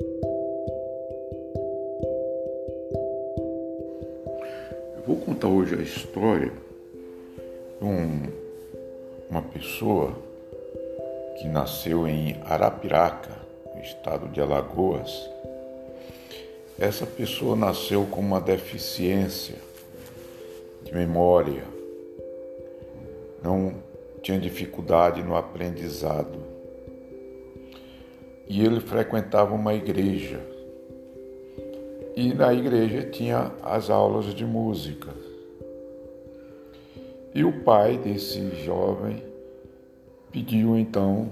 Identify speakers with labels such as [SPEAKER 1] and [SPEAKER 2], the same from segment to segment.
[SPEAKER 1] Eu vou contar hoje a história de um, uma pessoa que nasceu em Arapiraca, no estado de Alagoas. Essa pessoa nasceu com uma deficiência de memória, não tinha dificuldade no aprendizado. E ele frequentava uma igreja. E na igreja tinha as aulas de música. E o pai desse jovem pediu então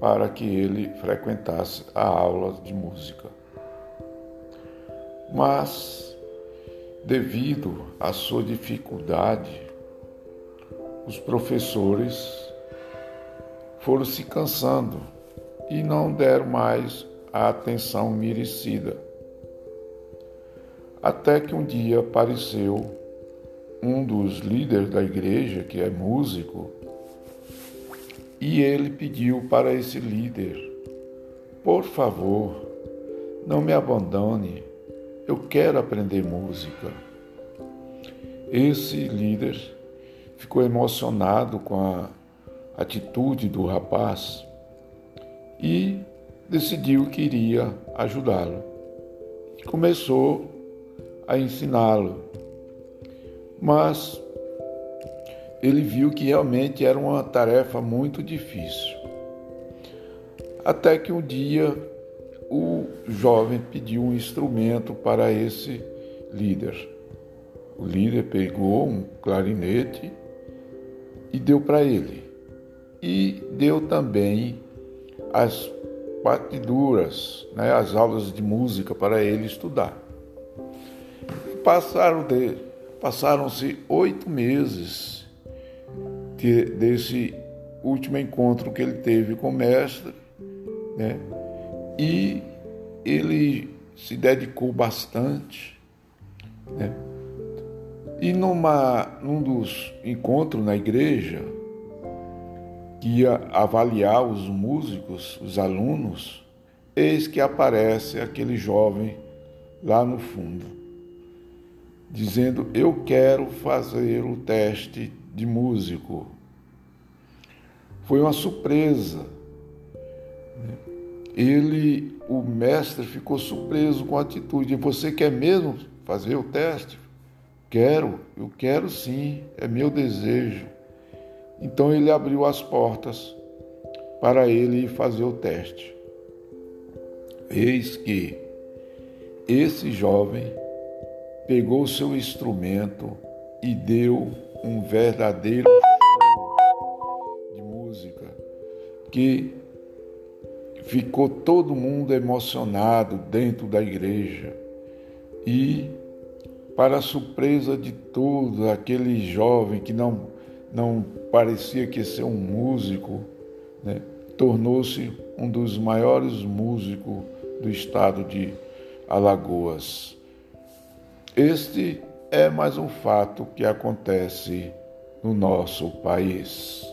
[SPEAKER 1] para que ele frequentasse a aula de música. Mas, devido à sua dificuldade, os professores foram se cansando e não deram mais a atenção merecida. Até que um dia apareceu um dos líderes da igreja, que é músico, e ele pediu para esse líder: Por favor, não me abandone, eu quero aprender música. Esse líder ficou emocionado com a atitude do rapaz e decidiu que iria ajudá-lo. Começou a ensiná-lo. Mas ele viu que realmente era uma tarefa muito difícil. Até que um dia o jovem pediu um instrumento para esse líder. O líder pegou um clarinete e deu para ele. E deu também as partiduras, né, as aulas de música para ele estudar. Passaram de, passaram-se oito meses de, desse último encontro que ele teve com o mestre, né, e ele se dedicou bastante, né, e numa, num dos encontros na igreja, ia avaliar os músicos, os alunos, eis que aparece aquele jovem lá no fundo, dizendo: Eu quero fazer o teste de músico. Foi uma surpresa. Ele, o mestre, ficou surpreso com a atitude. Você quer mesmo fazer o teste? Quero, eu quero sim, é meu desejo. Então ele abriu as portas para ele fazer o teste. Eis que esse jovem pegou seu instrumento e deu um verdadeiro show de música que ficou todo mundo emocionado dentro da igreja e para surpresa de todos, aquele jovem que não, não parecia que ser um músico, né, tornou-se um dos maiores músicos do estado de Alagoas. Este é mais um fato que acontece no nosso país.